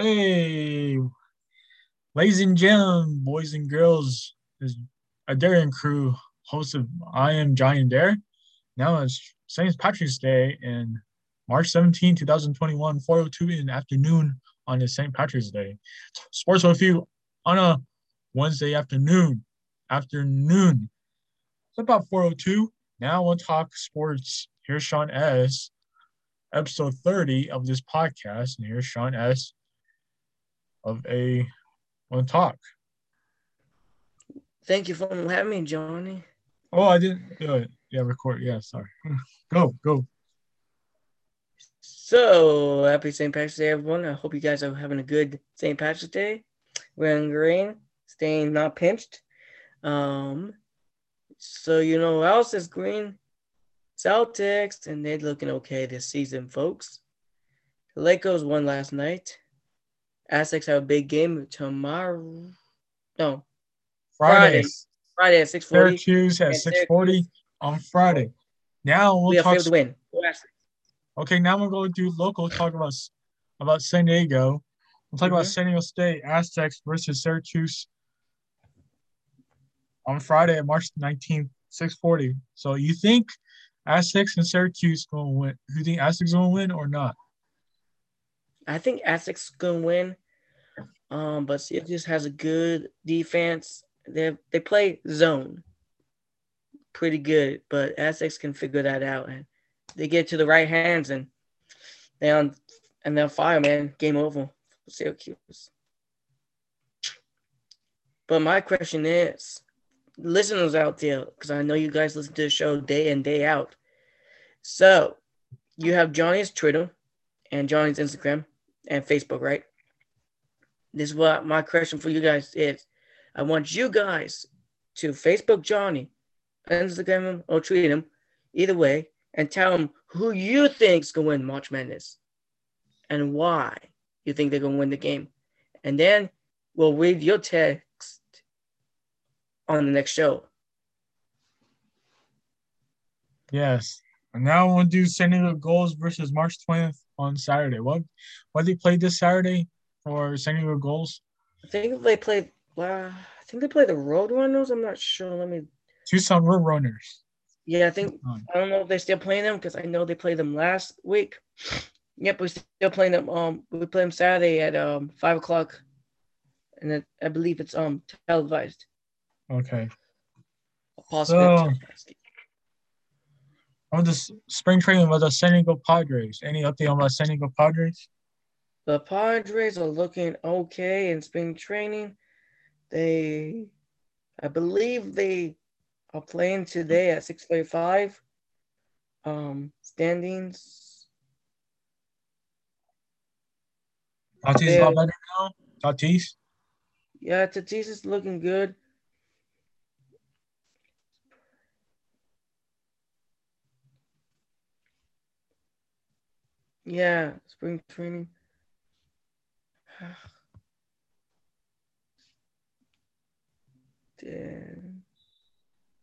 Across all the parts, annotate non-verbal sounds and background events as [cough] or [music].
Hey, ladies and gentlemen, boys and girls, is a Darien crew host of I Am and Dare. Now it's St. Patrick's Day and March 17, 2021, 402 in the afternoon on the St. Patrick's Day. Sports with you on a Wednesday afternoon. Afternoon. It's about 402. Now we'll talk sports. Here's Sean S. Episode 30 of this podcast. And here's Sean S. of a One Talk. Thank you for having me, Johnny. Oh, I didn't do it. Yeah, record. Yeah, sorry. [laughs] Go, go. So happy St. Patrick's Day, everyone. I hope you guys are having a good St. Patrick's Day. Wearing green, staying not pinched. Um, so you know who else is green? Celtics, and they're looking okay this season, folks. The Lakers won last night. Aztecs have a big game tomorrow. No, Friday. Friday at six forty. Syracuse at And six forty on Friday. Now we'll We talk. to win. Okay, now we're going to do local. Talk about about San Diego. We'll talk about Mhm. San Diego State Aztecs versus Syracuse on Friday, March nineteenth, six forty. So you think Aztecs and Syracuse going to win? You think Aztecs going to win or not? I think Aztecs gonna win. Um, but Syracuse has a good defense. They they play zone pretty good, but Aztecs can figure that out and they get to the right hands and they on and they'll fire, man. Game over for Syracuse. But my question is, listeners out there, because I know you guys listen to the show day in, day out. So you have Johnny's Twitter and Johnny's Instagram and Facebook, right? This is what my question for you guys is. I want you guys to Facebook Johnny, Instagram him, or tweet him, either way, and tell him who you think's gonna win March Madness and why you think they're gonna win the game. And then we'll read your text on the next show. Yes. And now we'll do San Diego Gulls versus March twentieth on Saturday. What what they play this Saturday for Diego Gulls? I think they played. Well, I think they played the Road Runners. I'm not sure. Let me. Tucson Road Runners. Yeah, I think Tucson. I don't know if they're still playing them because I know they played them last week. Yep, we're still playing them. Um, we play them Saturday at um five o'clock, and it, I believe it's um televised. Okay. Possibly. So- On this spring training with the San Diego Padres. Any update on the San Diego Padres? The Padres are looking okay in spring training. They, I believe they are playing today at six thirty-five. Um, standings. Tatis is a lot better now. Tatis. Yeah, Tatis is looking good. Yeah, spring training. Then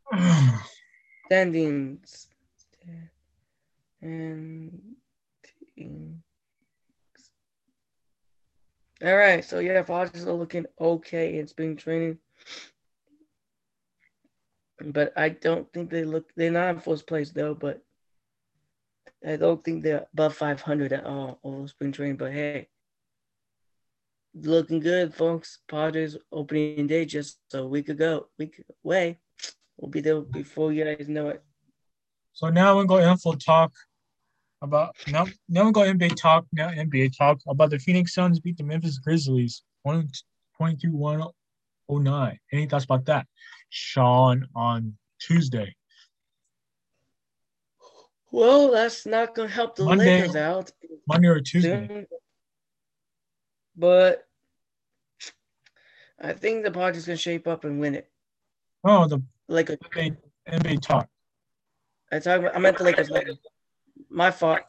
[sighs] standings and. All right, so yeah, Padres are looking okay in spring training, but I don't think they look. They're not in first place though, but I don't think they're above 500 at all over spring training. But hey, looking good, folks. Padres opening day just a week ago, week away. We'll be there before you guys know it. So now we're going to info talk about now. Now we're going NBA talk. Now NBA talk about the Phoenix Suns beat the Memphis Grizzlies 122 109. Any thoughts about that? Sean on Tuesday. Well, that's not gonna help the Monday. Lakers out. Monday or Tuesday. But I think the Padres gonna shape up and win it. Oh, the Like a, NBA, NBA talk. I talk about, I meant the Lakers. later. My fault.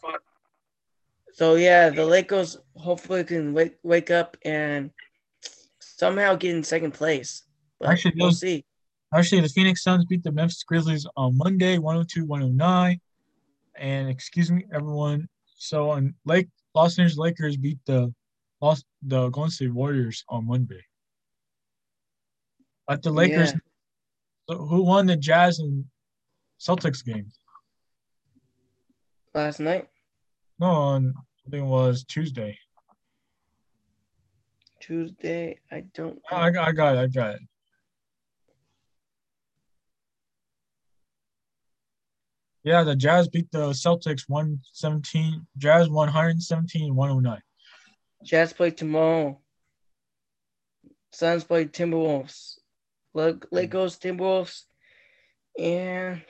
So yeah, the Lakers hopefully can wake wake up and somehow get in second place. But Actually, we'll those- see. Actually, the Phoenix Suns beat the Memphis Grizzlies on Monday, 102 109. And excuse me, everyone. So on Lake Los Angeles Lakers beat the Los the Golden State Warriors on Monday. But the Lakers, Yeah. so who won the Jazz and Celtics game? Last night, No, on I think it was Tuesday. Tuesday. I don't. I, I got it. I got it. Yeah, the Jazz beat the Celtics 117. Jazz 117 109. Jazz play tomorrow. Suns play Timberwolves. Look, Lakers, Timberwolves, and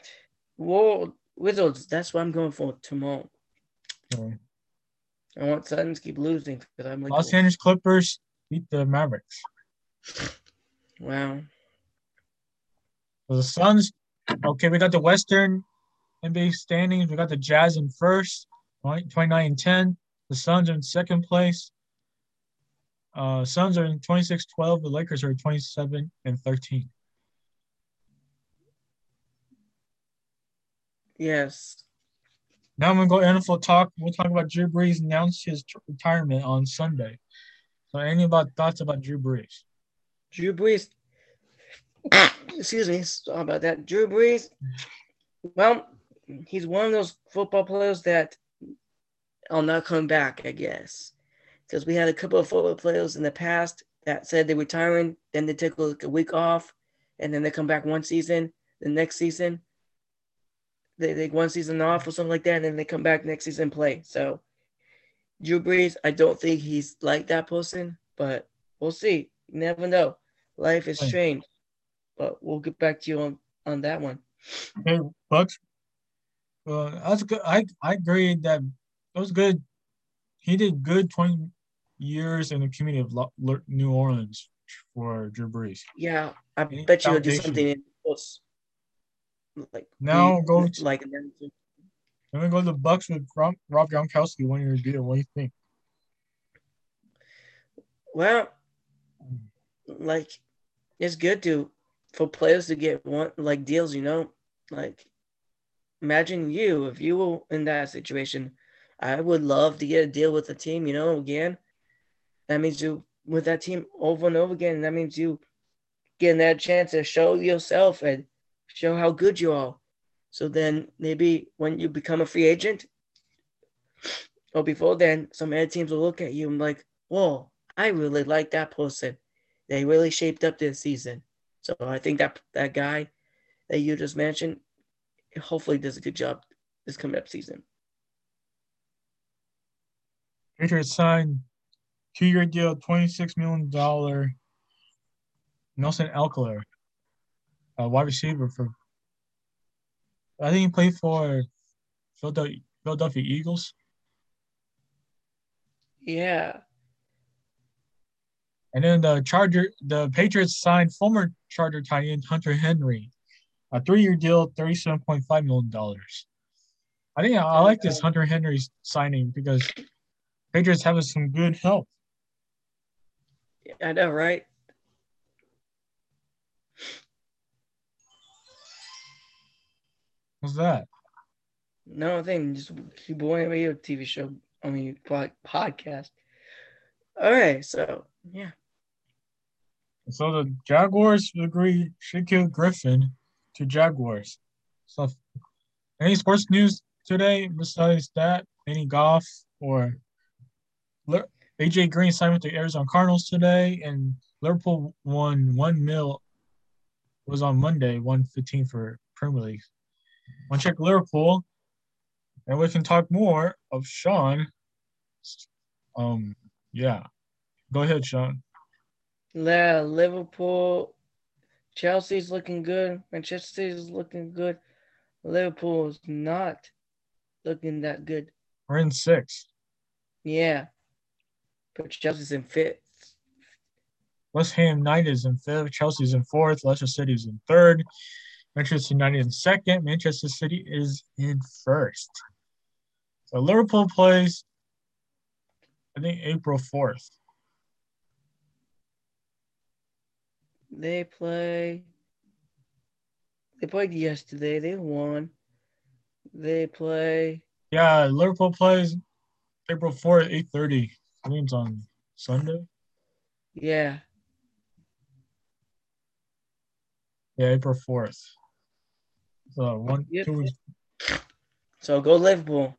World Wizards. That's what I'm going for tomorrow. So, I want Suns to keep losing because I'm like, Los Angeles Clippers beat the Mavericks. wow. So the Suns, okay, we got the Western NBA standings. We got the Jazz in first, 29 and 10. The Suns are in second place. Uh, Suns are in 26 12. The Lakers are 27 and 13. Yes. Now I'm going to go NFL talk. We'll talk about Drew Brees announced his t- retirement on Sunday. So, any about thoughts about Drew Brees? Drew Brees. [coughs] Excuse me. Sorry about that. Drew Brees. Well, he's one of those football players that will not come back, I guess. Because we had a couple of football players in the past that said they're retiring, then they took like a week off, and then they come back one season. The next season, they take one season off or something like that, and then they come back next season and play. So, Drew Brees, I don't think he's like that person, but we'll see. You never know. Life is strange, but we'll get back to you on on that one. Okay, Bucs. Well, that's good. I I agree that it was good. He did good 20 years in the community of Lo- Lo- New Orleans for Drew Brees. Yeah, I Any bet you he'll do something in sports. Like Now go to- like we go to the Bucs with Rob, Rob Gronkowski one year deal. What do you think? well, like it's good to for players to get one like deals. You know, like imagine you if you were in that situation. I would love to get a deal with the team. You know, again, that means you with that team over and over again. That means you getting that chance to show yourself and show how good you are. So then maybe when you become a free agent, or before then, some other teams will look at you and like, whoa, I really like that person. They really shaped up this season. So I think that that guy that you just mentioned, hopefully does a good job this coming up season. Patriots signed two-year deal, $26 million. Nelson Agholor, a wide receiver for. I think he played for Philadelphia, Philadelphia Eagles. Yeah. And then the Charger, the Patriots signed former Charger tight end Hunter Henry, a three-year deal, thirty-seven point five million dollars. I think I, I like this Hunter Henry signing because Patriots have some good help. I know, right? What's that? No thing, just keep boring radio TV show. I mean, podcast. All right, so yeah, So the Jaguars agree Shaquill Griffin to Jaguars. So any sports news today besides that? Any golf or AJ Green signed with the Arizona Cardinals today, and Liverpool won one mil. Was on Monday, one fifteen for Premier League. To check Liverpool, and we can talk more of Sean. Um, yeah, go ahead, Sean. yeah. Liverpool, Chelsea's looking good. Manchester City's looking good. Liverpool is not looking that good. We're in sixth. Yeah, but Chelsea's in fifth. West Ham United is in fifth. Chelsea's in fourth. Leicester City is in third. Manchester United in second. Manchester City is in first. So Liverpool plays, I think, April 4th. They play. They played yesterday. They won. They play. Yeah, Liverpool plays April 4th, 8.30. Games on Sunday. Yeah. Yeah, April fourth. So one, Yep. two weeks. So go Liverpool.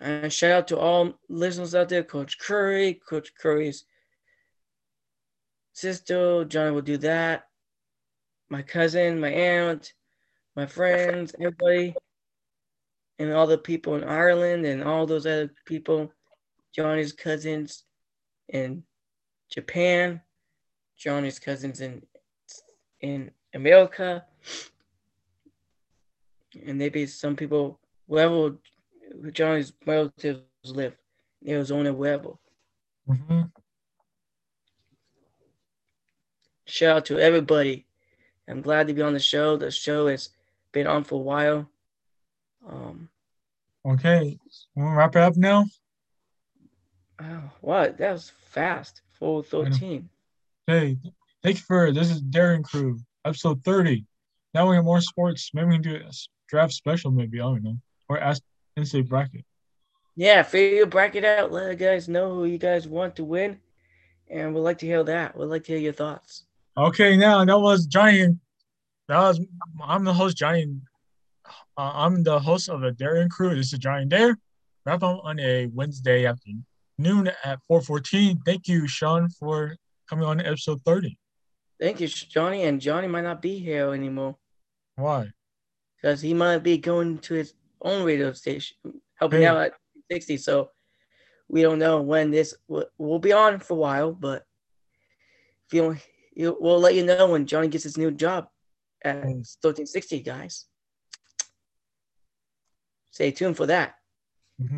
And shout out to all listeners out there, Coach Curry, Coach Curry's sister, Johnny will do that. My cousin, my aunt, my friends, everybody, and all the people in Ireland and all those other people, Johnny's cousins in Japan, Johnny's cousins in in America, and maybe some people wherever Johnny's relatives live, Arizona, wherever. hmm Shout out to everybody. I'm glad to be on the show. The show has been on for a while. Um, Okay, we'll wrap it up now. oh, what? That was fast. 413. Hey, thank you for this is Darren Crew, episode 30. Now we have more sports. Maybe we can do a draft special, maybe. I don't know. Or ask instant bracket. Yeah, figure your bracket out. Let the guys know who you guys want to win. And we'd like to hear that. We'd like to hear your thoughts. Okay, now that was Johnny. That was I'm the host, Johnny. Uh, I'm the host of the Darren Crew. This is Johnny Dare. Wrap up on a Wednesday afternoon Noon at 4:14. Thank you, Sean, for coming on episode 30. Thank you, Johnny. And Johnny might not be here anymore Why? because he might be going to his own radio station, helping Hey. out at 60. So we don't know when this will, will be on for a while, but if you, you, we'll let you know when Johnny gets his new job at Hmm. 1360, guys. Stay tuned for that. Mhm.